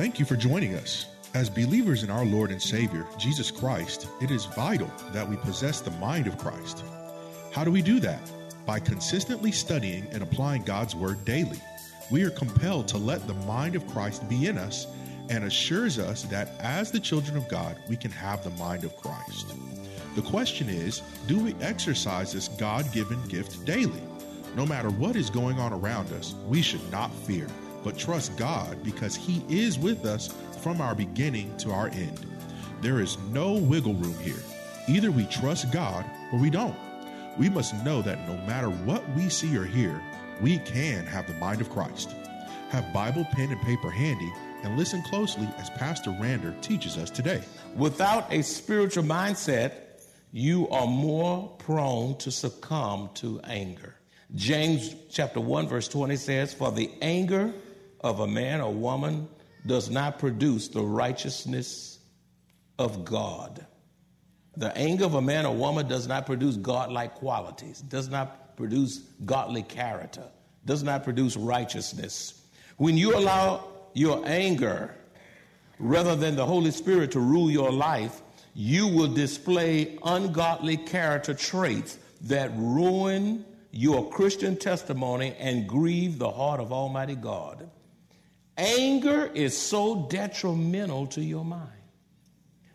Thank you for joining us. As believers in our Lord and Savior, Jesus Christ, it is vital that we possess the mind of Christ. How do we do that? By consistently studying and applying God's Word daily. We are compelled to let the mind of Christ be in us and assures us that as the children of God, we can have the mind of Christ. The question is do we exercise this God given gift daily? No matter what is going on around us, we should not fear but trust God because He is with us from our beginning to our end. There is no wiggle room here. Either we trust God or we don't. We must know that no matter what we see or hear, we can have the mind of Christ. Have Bible, pen, and paper handy and listen closely as Pastor Rander teaches us today. Without a spiritual mindset, you are more prone to succumb to anger. James chapter 1 verse 20 says, "For the anger of a man or woman does not produce the righteousness of God. The anger of a man or woman does not produce godlike qualities, does not produce godly character, does not produce righteousness. When you allow your anger rather than the Holy Spirit to rule your life, you will display ungodly character traits that ruin your Christian testimony and grieve the heart of Almighty God. Anger is so detrimental to your mind.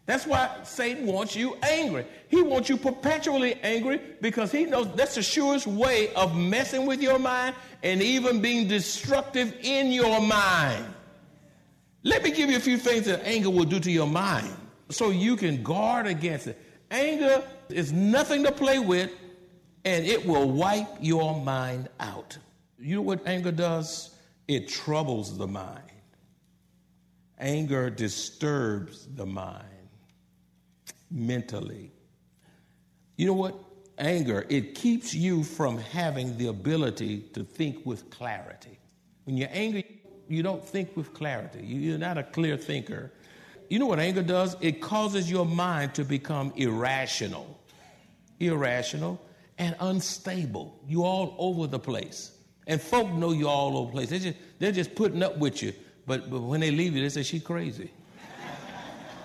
That's why Satan wants you angry. He wants you perpetually angry because he knows that's the surest way of messing with your mind and even being destructive in your mind. Let me give you a few things that anger will do to your mind so you can guard against it. Anger is nothing to play with and it will wipe your mind out. You know what anger does? It troubles the mind. Anger disturbs the mind mentally. You know what? Anger, it keeps you from having the ability to think with clarity. When you're angry, you don't think with clarity. You're not a clear thinker. You know what anger does? It causes your mind to become irrational. Irrational and unstable. You're all over the place. And folk know you all over the place. They just, they're just putting up with you. But, but when they leave you, they say, she's crazy.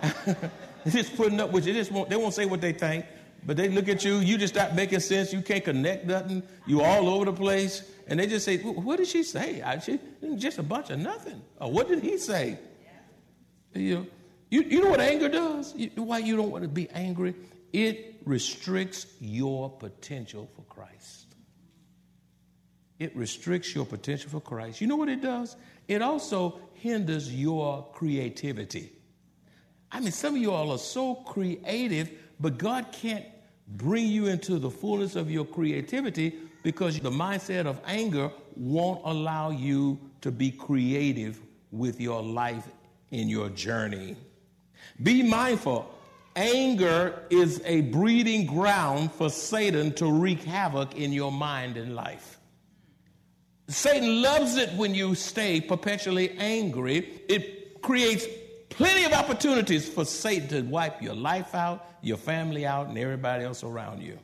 they're just putting up with you. They, just won't, they won't say what they think. But they look at you, you just stop making sense. You can't connect nothing. You all over the place. And they just say, what did she say? I, she, just a bunch of nothing. Or what did he say? Yeah. You, know, you, you know what anger does? You, why you don't want to be angry? It restricts your potential for Christ it restricts your potential for Christ. You know what it does? It also hinders your creativity. I mean, some of you all are so creative, but God can't bring you into the fullness of your creativity because the mindset of anger won't allow you to be creative with your life in your journey. Be mindful. Anger is a breeding ground for Satan to wreak havoc in your mind and life. Satan loves it when you stay perpetually angry. It creates plenty of opportunities for Satan to wipe your life out, your family out, and everybody else around you.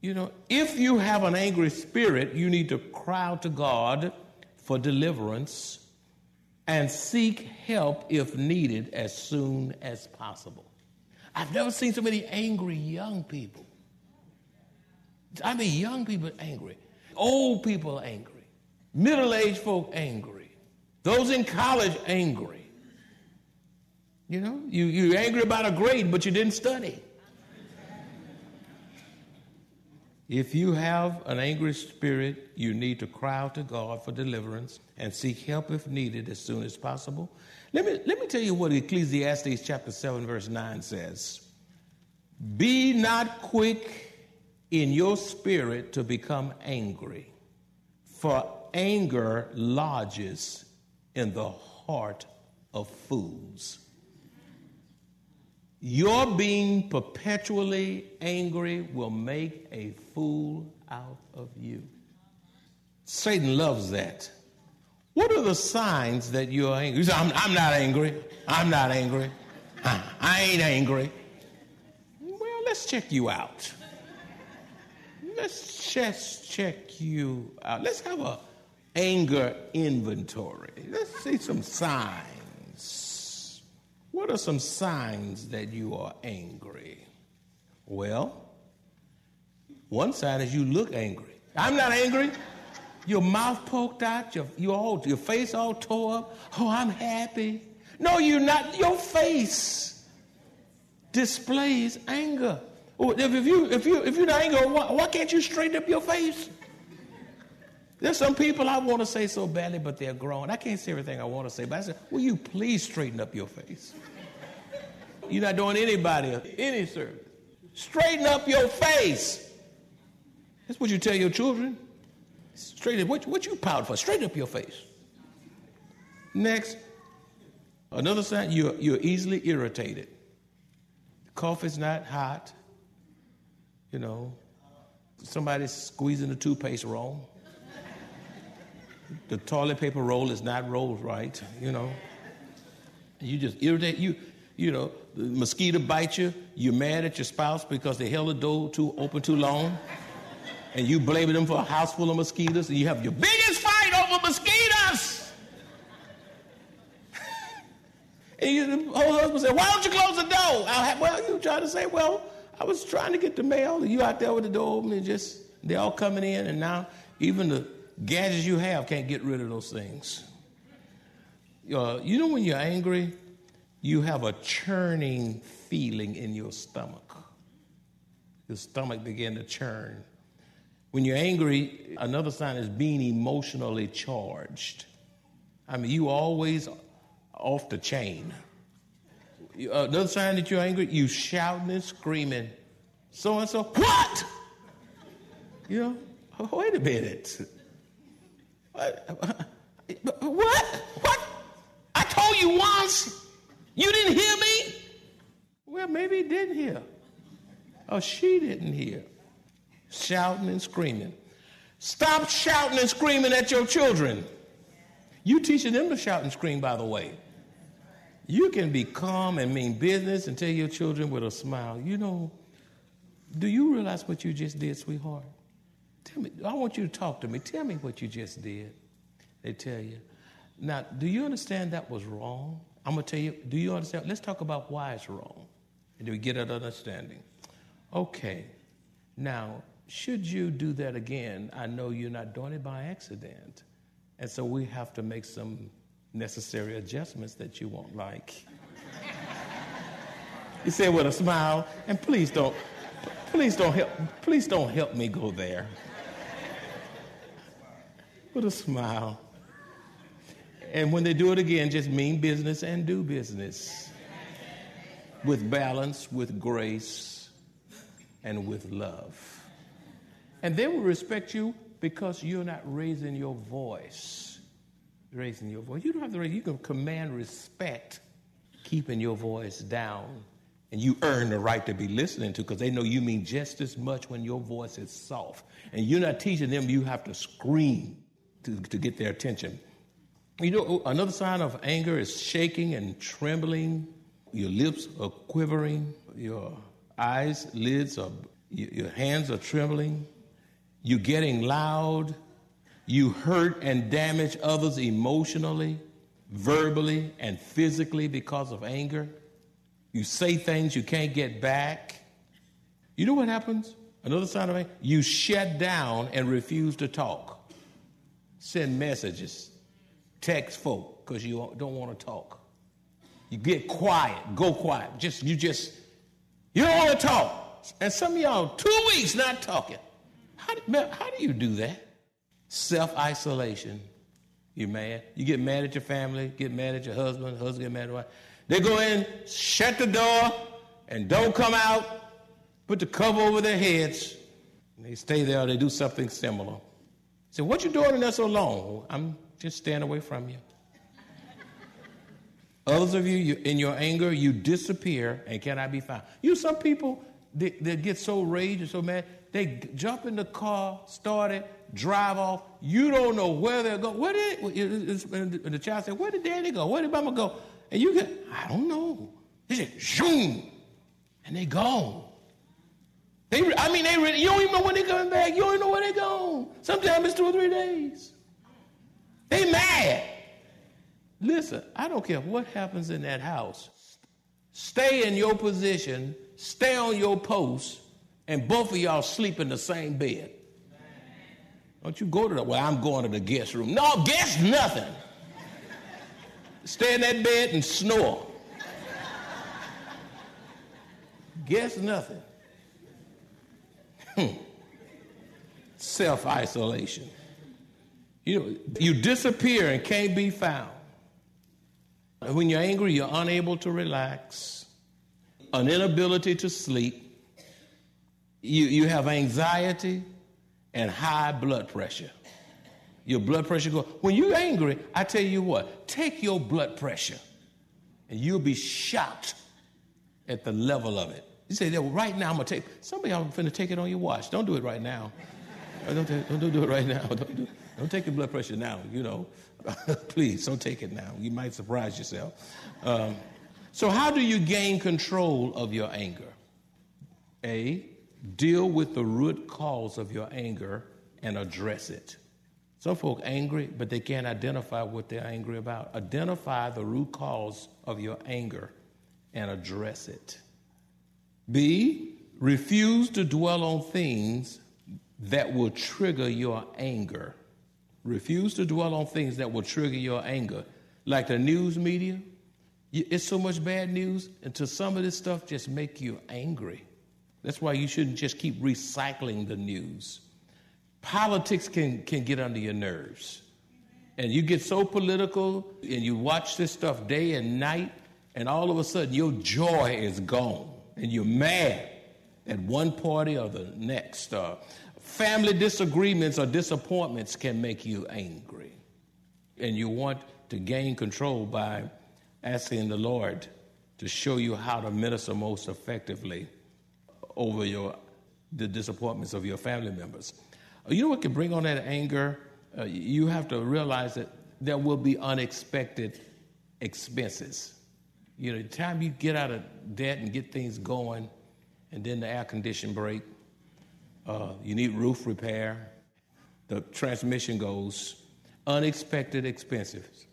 You know, if you have an angry spirit, you need to cry out to God for deliverance and seek help if needed as soon as possible. I've never seen so many angry young people. I mean, young people angry. Old people angry. Middle aged folk angry. Those in college angry. You know, you, you're angry about a grade, but you didn't study. If you have an angry spirit, you need to cry out to God for deliverance and seek help if needed as soon as possible. Let me, let me tell you what Ecclesiastes chapter 7, verse 9 says Be not quick in your spirit to become angry, for anger lodges in the heart of fools. Your being perpetually angry will make a fool out of you. Satan loves that. What are the signs that you're angry? You say, I'm, I'm not angry. I'm not angry. I ain't angry. Well, let's check you out. Let's just check you out. Let's have a anger inventory. Let's see some signs. What are some signs that you are angry? Well, one sign is you look angry. I'm not angry. Your mouth poked out, your, your, all, your face all tore up. Oh, I'm happy. No, you're not. Your face displays anger. Oh, if, if, you, if, you, if you're not angry, why, why can't you straighten up your face? There's some people I want to say so badly, but they're grown. I can't say everything I want to say, but I say, will you please straighten up your face? You're not doing anybody any service. Straighten up your face. That's what you tell your children. Straighten what, what you pout for? Straighten up your face. Next, another sign you're, you're easily irritated. The coffee's not hot. You know, somebody's squeezing the toothpaste wrong the toilet paper roll is not rolled right, you know. You just irritate you, you know, the mosquito bites you, you're mad at your spouse because they held the door too open too long, and you blame them for a house full of mosquitoes, and you have your biggest fight over mosquitoes. and you, the whole husband said, Why don't you close the door? Have, well, you try to say, Well, I was trying to get the mail, you out there with the door open, and just they're all coming in, and now even the gadgets you have can't get rid of those things. Uh, you know, when you're angry, you have a churning feeling in your stomach. Your stomach begin to churn. When you're angry, another sign is being emotionally charged. I mean, you always off the chain. Uh, another sign that you're angry, you shouting and screaming, so and so, what? You know, wait a minute. What? What? I told you once. You didn't hear me? Well, maybe he didn't hear. Or she didn't hear. Shouting and screaming. Stop shouting and screaming at your children. You teaching them to shout and scream, by the way. You can be calm and mean business and tell your children with a smile, you know, do you realize what you just did, sweetheart? Tell me, I want you to talk to me. Tell me what you just did. They tell you. Now, do you understand that was wrong? I'm going to tell you, do you understand? Let's talk about why it's wrong. And do we get an understanding? Okay. Now, should you do that again, I know you're not doing it by accident. And so we have to make some necessary adjustments that you won't like. you say with a smile, and please don't, please don't help, please don't help me go there with a smile. And when they do it again, just mean business and do business with balance, with grace, and with love. And they will respect you because you're not raising your voice. Raising your voice. You don't have to raise, you can command respect, keeping your voice down. And you earn the right to be listening to because they know you mean just as much when your voice is soft. And you're not teaching them you have to scream to, to get their attention. You know, oh, another sign of anger is shaking and trembling. Your lips are quivering. Your eyes, lids are, your hands are trembling. You're getting loud. You hurt and damage others emotionally, verbally, and physically because of anger. You say things you can't get back. You know what happens? Another sign of anger? You shut down and refuse to talk send messages, text folk because you don't want to talk. You get quiet, go quiet. Just you just you don't want to talk. And some of y'all two weeks not talking. How, how do you do that? Self isolation. You mad? You get mad at your family, get mad at your husband, husband get mad at wife. They go in, shut the door, and don't come out, put the cover over their heads, they stay there or they do something similar. Say, what you doing in there so long? I'm just staying away from you. Others of you, you, in your anger, you disappear and cannot be found. You some people, they, they get so raged and so mad, they jump in the car, start it, drive off. You don't know where they're going. Where did and the child said, "Where did Daddy go? Where did Mama go?" And you get, "I don't know." They said, "Zoom," and they gone. They, I mean, they you don't even know when they're coming back. You don't know where they're going. Sometimes it's two or three days. They mad. Listen, I don't care what happens in that house. Stay in your position, stay on your post, and both of y'all sleep in the same bed. Don't you go to the, well, I'm going to the guest room. No, guess nothing. Stay in that bed and snore. Guess nothing. Hmm. Self isolation. You know, you disappear and can't be found. When you're angry, you're unable to relax, an inability to sleep. You, you have anxiety and high blood pressure. Your blood pressure goes. When you're angry, I tell you what, take your blood pressure and you'll be shocked at the level of it. You say, well, right now I'm going to take, somebody I'm going to take it on your watch. Don't do it right now. Don't, don't, don't do it right now. Don't, do, don't take your blood pressure now, you know. Please, don't take it now. You might surprise yourself. Um, so, how do you gain control of your anger? A, deal with the root cause of your anger and address it. Some folk angry, but they can't identify what they're angry about. Identify the root cause of your anger and address it. B, refuse to dwell on things that will trigger your anger. Refuse to dwell on things that will trigger your anger, like the news media. It's so much bad news, and to some of this stuff just make you angry. That's why you shouldn't just keep recycling the news. Politics can, can get under your nerves. And you get so political and you watch this stuff day and night, and all of a sudden your joy is gone and you're mad at one party or the next. Uh, family disagreements or disappointments can make you angry. And you want to gain control by asking the Lord to show you how to minister most effectively over your the disappointments of your family members. Uh, you know what can bring on that anger? Uh, you have to realize that there will be unexpected expenses. You know, the time you get out of debt and get things going, and then the air condition break, uh, you need roof repair, the transmission goes, unexpected expenses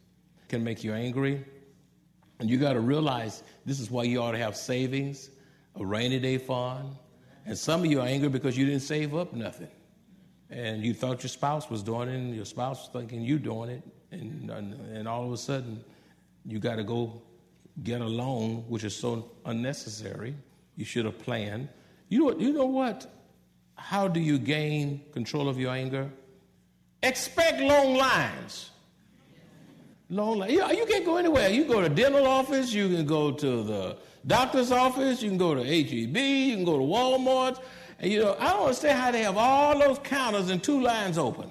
can make you angry. And you got to realize this is why you ought to have savings, a rainy day fund. And some of you are angry because you didn't save up nothing. And you thought your spouse was doing it, and your spouse was thinking you doing it. And, and all of a sudden, you got to go get a loan, which is so unnecessary. You should have planned. You know what? You know what? How do you gain control of your anger? Expect long lines. Long lines. You, you can't go anywhere. You go to dental office. You can go to the doctor's office. You can go to HEB. You can go to Walmart. And you know, I don't understand how they have all those counters and two lines open.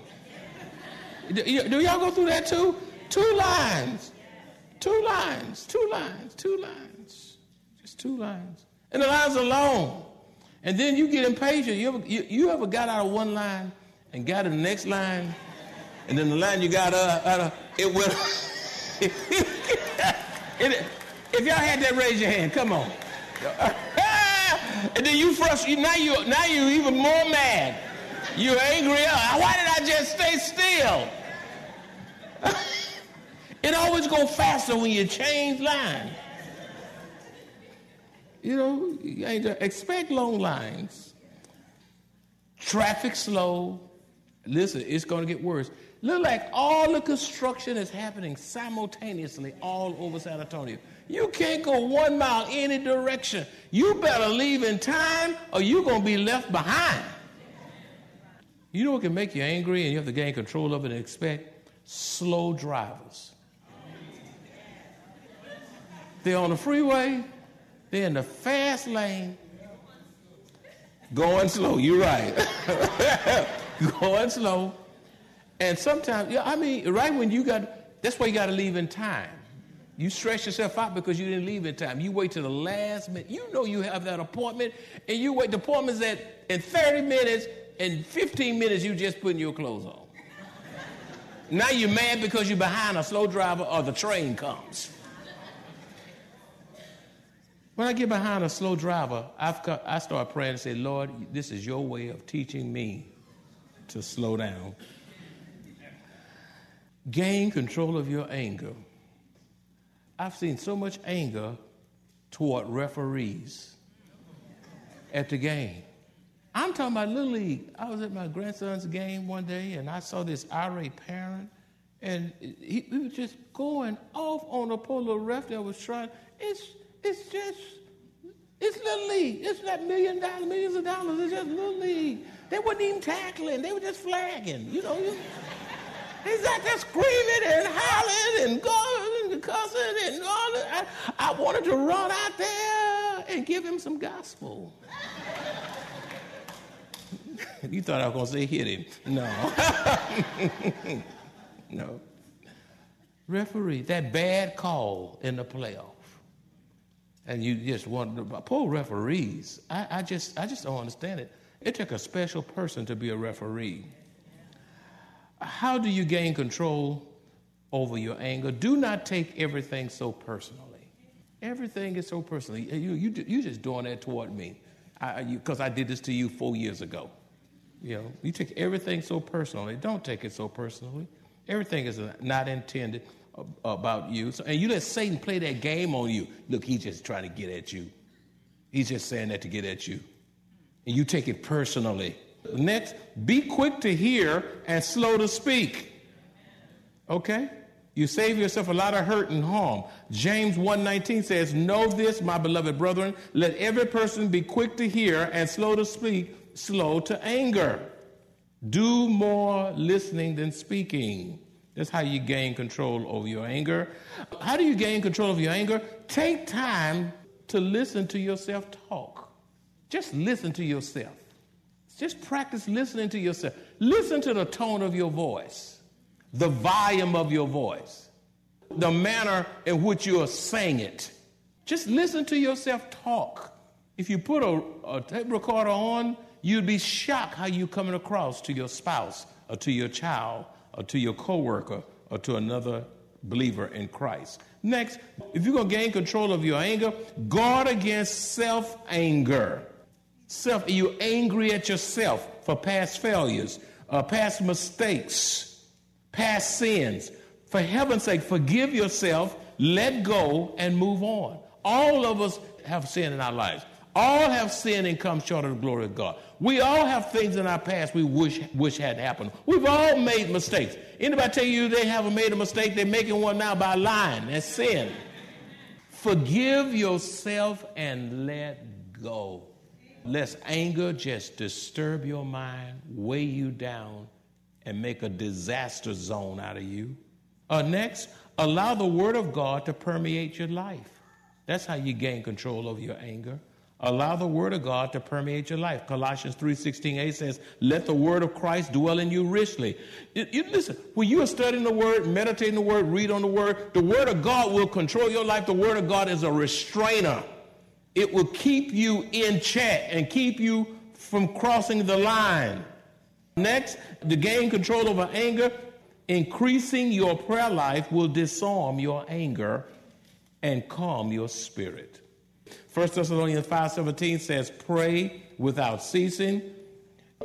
do, do y'all go through that too? Two lines. Two lines, two lines, two lines, just two lines. And the lines are long. And then you get impatient. You ever, you, you ever got out of one line and got in the next line? And then the line you got uh, out of, it went. it, if y'all had that, raise your hand. Come on. and then you frustrated. Now you now you even more mad. You're angry. Uh, why did I just stay still? It always goes faster when you change lines. You know, you expect long lines. Traffic slow. Listen, it's going to get worse. Look like all the construction is happening simultaneously all over San Antonio. You can't go one mile any direction. You better leave in time or you're going to be left behind. You know what can make you angry and you have to gain control of it and expect? slow drivers. They're on the freeway, they're in the fast lane, going slow. You're right. going slow. And sometimes, yeah, I mean, right when you got, that's why you got to leave in time. You stress yourself out because you didn't leave in time. You wait to the last minute. You know you have that appointment, and you wait. The appointment's at in 30 minutes. In 15 minutes, you just putting your clothes on. now you're mad because you're behind a slow driver or the train comes. When I get behind a slow driver, I've I start praying and say, Lord, this is your way of teaching me to slow down. Gain control of your anger. I've seen so much anger toward referees at the game. I'm talking about Little League. I was at my grandson's game one day and I saw this irate parent and he, he was just going off on a polo ref that was trying. It's, it's just, it's Little League. It's not million dollars, millions of dollars. It's just Little League. They wasn't even tackling. They were just flagging, you know. He's out there screaming and hollering and going and cussing and all that. I, I wanted to run out there and give him some gospel. you thought I was going to say hit him. No. no. Referee, that bad call in the playoff. And you just wonder, poor referees. I, I just I just don't understand it. It took a special person to be a referee how do you gain control over your anger? Do not take everything so personally. Everything is so personal. You, you, you're just doing that toward me because I, I, did this to you four years ago. You know, you take everything so personally. Don't take it so personally. Everything is not intended about you. So, and you let Satan play that game on you. Look, he's just trying to get at you. He's just saying that to get at you. And you take it personally. Next, be quick to hear and slow to speak. Okay? You save yourself a lot of hurt and harm. James 1:19 says, "Know this, my beloved brethren, let every person be quick to hear and slow to speak, slow to anger. Do more listening than speaking." That's how you gain control over your anger. How do you gain control of your anger? Take time to listen to yourself talk. Just listen to yourself. Just practice listening to yourself. Listen to the tone of your voice, the volume of your voice, the manner in which you are saying it. Just listen to yourself talk. If you put a, a tape recorder on, you'd be shocked how you're coming across to your spouse or to your child or to your coworker or to another believer in Christ. Next, if you're going to gain control of your anger, guard against self anger. Self, you're angry at yourself for past failures, uh, past mistakes, past sins. For heaven's sake, forgive yourself, let go, and move on. All of us have sin in our lives. All have sinned and come short of the glory of God. We all have things in our past we wish wish had happened. We've all made mistakes. Anybody tell you they haven't made a mistake? They're making one now by lying. That's sin. Forgive yourself and let go. Lest anger just disturb your mind, weigh you down, and make a disaster zone out of you. Uh, next, allow the Word of God to permeate your life. That's how you gain control over your anger. Allow the Word of God to permeate your life. Colossians 3.16a says, let the Word of Christ dwell in you richly. Listen, when you are studying the Word, meditating the Word, read on the Word, the Word of God will control your life. The Word of God is a restrainer. It will keep you in check and keep you from crossing the line. Next, to gain control over anger, increasing your prayer life will disarm your anger and calm your spirit. 1 Thessalonians 5:17 says, "Pray without ceasing."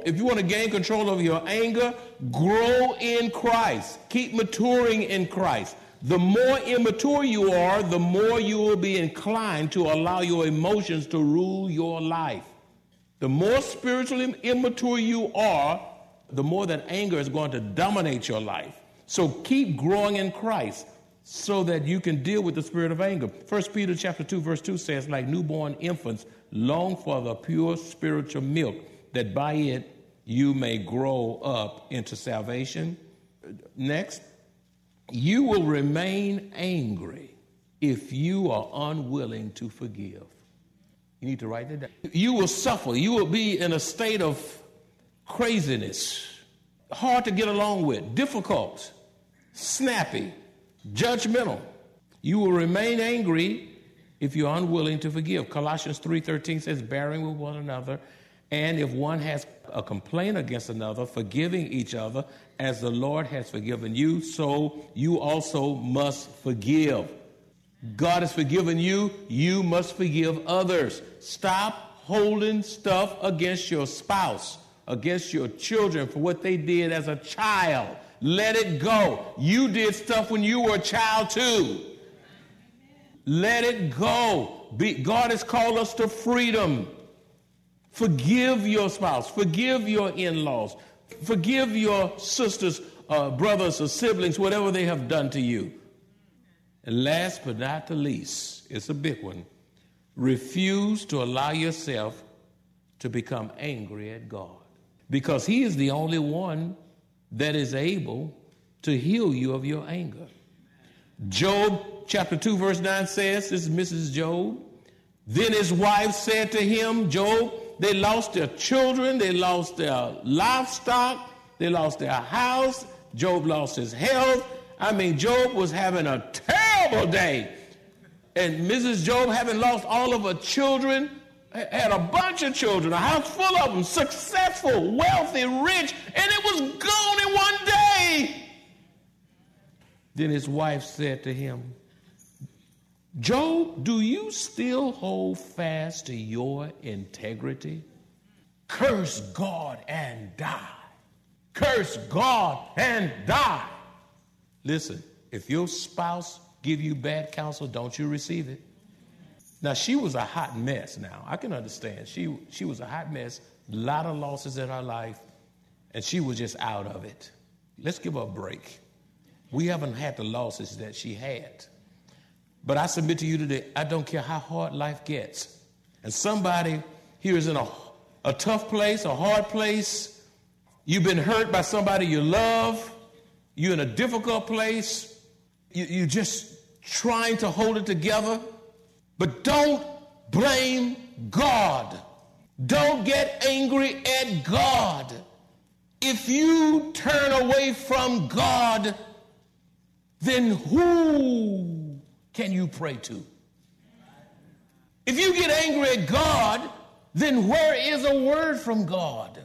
If you want to gain control over your anger, grow in Christ. Keep maturing in Christ. The more immature you are, the more you will be inclined to allow your emotions to rule your life. The more spiritually immature you are, the more that anger is going to dominate your life. So keep growing in Christ so that you can deal with the spirit of anger. 1 Peter chapter 2 verse 2 says like newborn infants long for the pure spiritual milk that by it you may grow up into salvation. Next, You will remain angry if you are unwilling to forgive. You need to write that down. You will suffer. You will be in a state of craziness, hard to get along with, difficult, snappy, judgmental. You will remain angry if you're unwilling to forgive. Colossians 3:13 says bearing with one another and if one has a complaint against another, forgiving each other as the Lord has forgiven you, so you also must forgive. God has forgiven you, you must forgive others. Stop holding stuff against your spouse, against your children for what they did as a child. Let it go. You did stuff when you were a child too. Let it go. Be, God has called us to freedom. Forgive your spouse, forgive your in laws, forgive your sisters, uh, brothers, or siblings, whatever they have done to you. And last but not the least, it's a big one refuse to allow yourself to become angry at God because He is the only one that is able to heal you of your anger. Job chapter 2, verse 9 says, This is Mrs. Job. Then his wife said to him, Job, they lost their children, they lost their livestock, they lost their house. Job lost his health. I mean, Job was having a terrible day. And Mrs. Job, having lost all of her children, had a bunch of children, a house full of them, successful, wealthy, rich, and it was gone in one day. Then his wife said to him, Job, do you still hold fast to your integrity? Curse God and die. Curse God and die. Listen, if your spouse give you bad counsel, don't you receive it. Now she was a hot mess now. I can understand. She she was a hot mess, a lot of losses in her life, and she was just out of it. Let's give her a break. We haven't had the losses that she had. But I submit to you today, I don't care how hard life gets. And somebody here is in a, a tough place, a hard place. You've been hurt by somebody you love. You're in a difficult place. You, you're just trying to hold it together. But don't blame God. Don't get angry at God. If you turn away from God, then who can you pray to? If you get angry at God, then where is a word from God?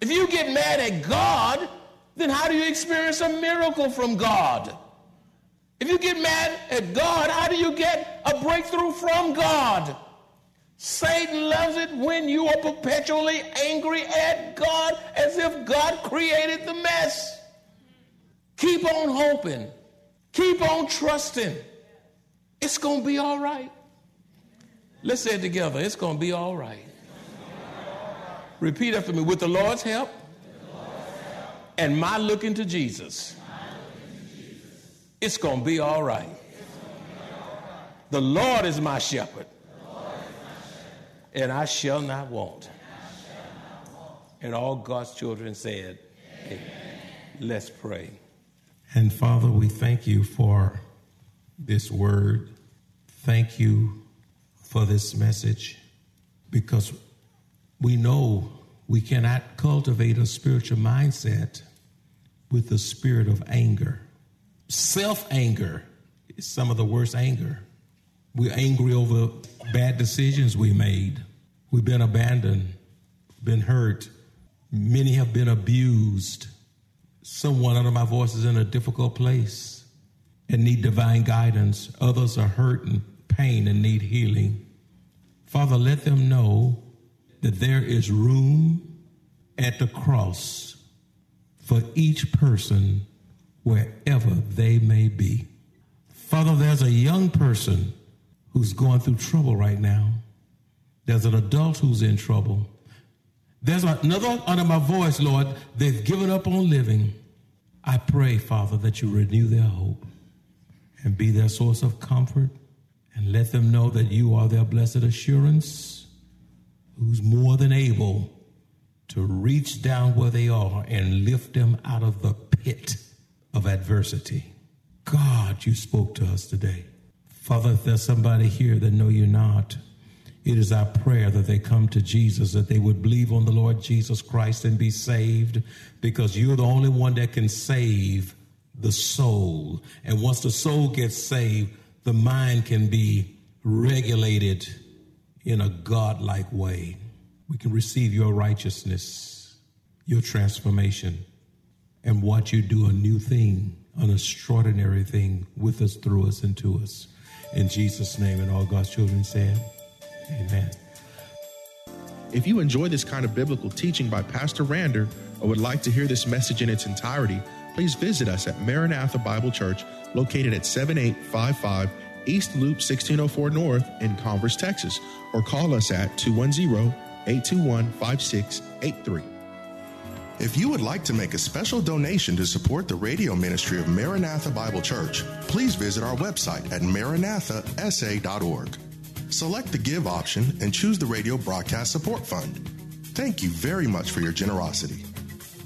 If you get mad at God, then how do you experience a miracle from God? If you get mad at God, how do you get a breakthrough from God? Satan loves it when you are perpetually angry at God as if God created the mess. Keep on hoping. Keep on trusting. It's going to be all right. Let's say it together. It's going to be all right. Repeat after me. With the Lord's help, and my looking to Jesus, it's going to be all right. The Lord is my shepherd, and I shall not want. And all God's children said, Amen. Let's pray. And Father, we thank you for this word. Thank you for this message because we know we cannot cultivate a spiritual mindset with the spirit of anger. Self anger is some of the worst anger. We're angry over bad decisions we made. We've been abandoned, been hurt. Many have been abused. Someone under my voice is in a difficult place and need divine guidance. Others are hurt and pain and need healing. Father, let them know that there is room at the cross for each person wherever they may be. Father, there's a young person who's going through trouble right now. There's an adult who's in trouble. There's another under my voice, Lord, they've given up on living. I pray, Father, that you renew their hope and be their source of comfort and let them know that you are their blessed assurance who's more than able to reach down where they are and lift them out of the pit of adversity. God, you spoke to us today. Father, if there's somebody here that know you're not, it is our prayer that they come to Jesus, that they would believe on the Lord Jesus Christ and be saved, because you're the only one that can save the soul. And once the soul gets saved, the mind can be regulated in a godlike way. We can receive your righteousness, your transformation, and watch you do a new thing, an extraordinary thing with us, through us, and to us. In Jesus' name, and all God's children said, Amen. If you enjoy this kind of biblical teaching by Pastor Rander or would like to hear this message in its entirety, please visit us at Maranatha Bible Church, located at 7855 East Loop 1604 North in Converse, Texas, or call us at 210 821 5683. If you would like to make a special donation to support the radio ministry of Maranatha Bible Church, please visit our website at maranathasa.org. Select the Give option and choose the Radio Broadcast Support Fund. Thank you very much for your generosity.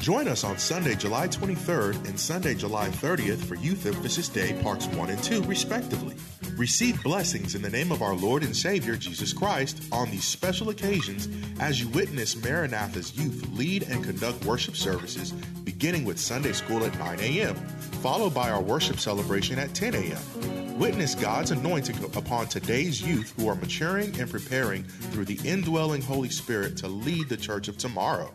Join us on Sunday, July 23rd and Sunday, July 30th for Youth Emphasis Day Parts 1 and 2, respectively. Receive blessings in the name of our Lord and Savior Jesus Christ on these special occasions as you witness Maranatha's youth lead and conduct worship services beginning with Sunday school at 9 a.m., followed by our worship celebration at 10 a.m. Witness God's anointing upon today's youth who are maturing and preparing through the indwelling Holy Spirit to lead the church of tomorrow.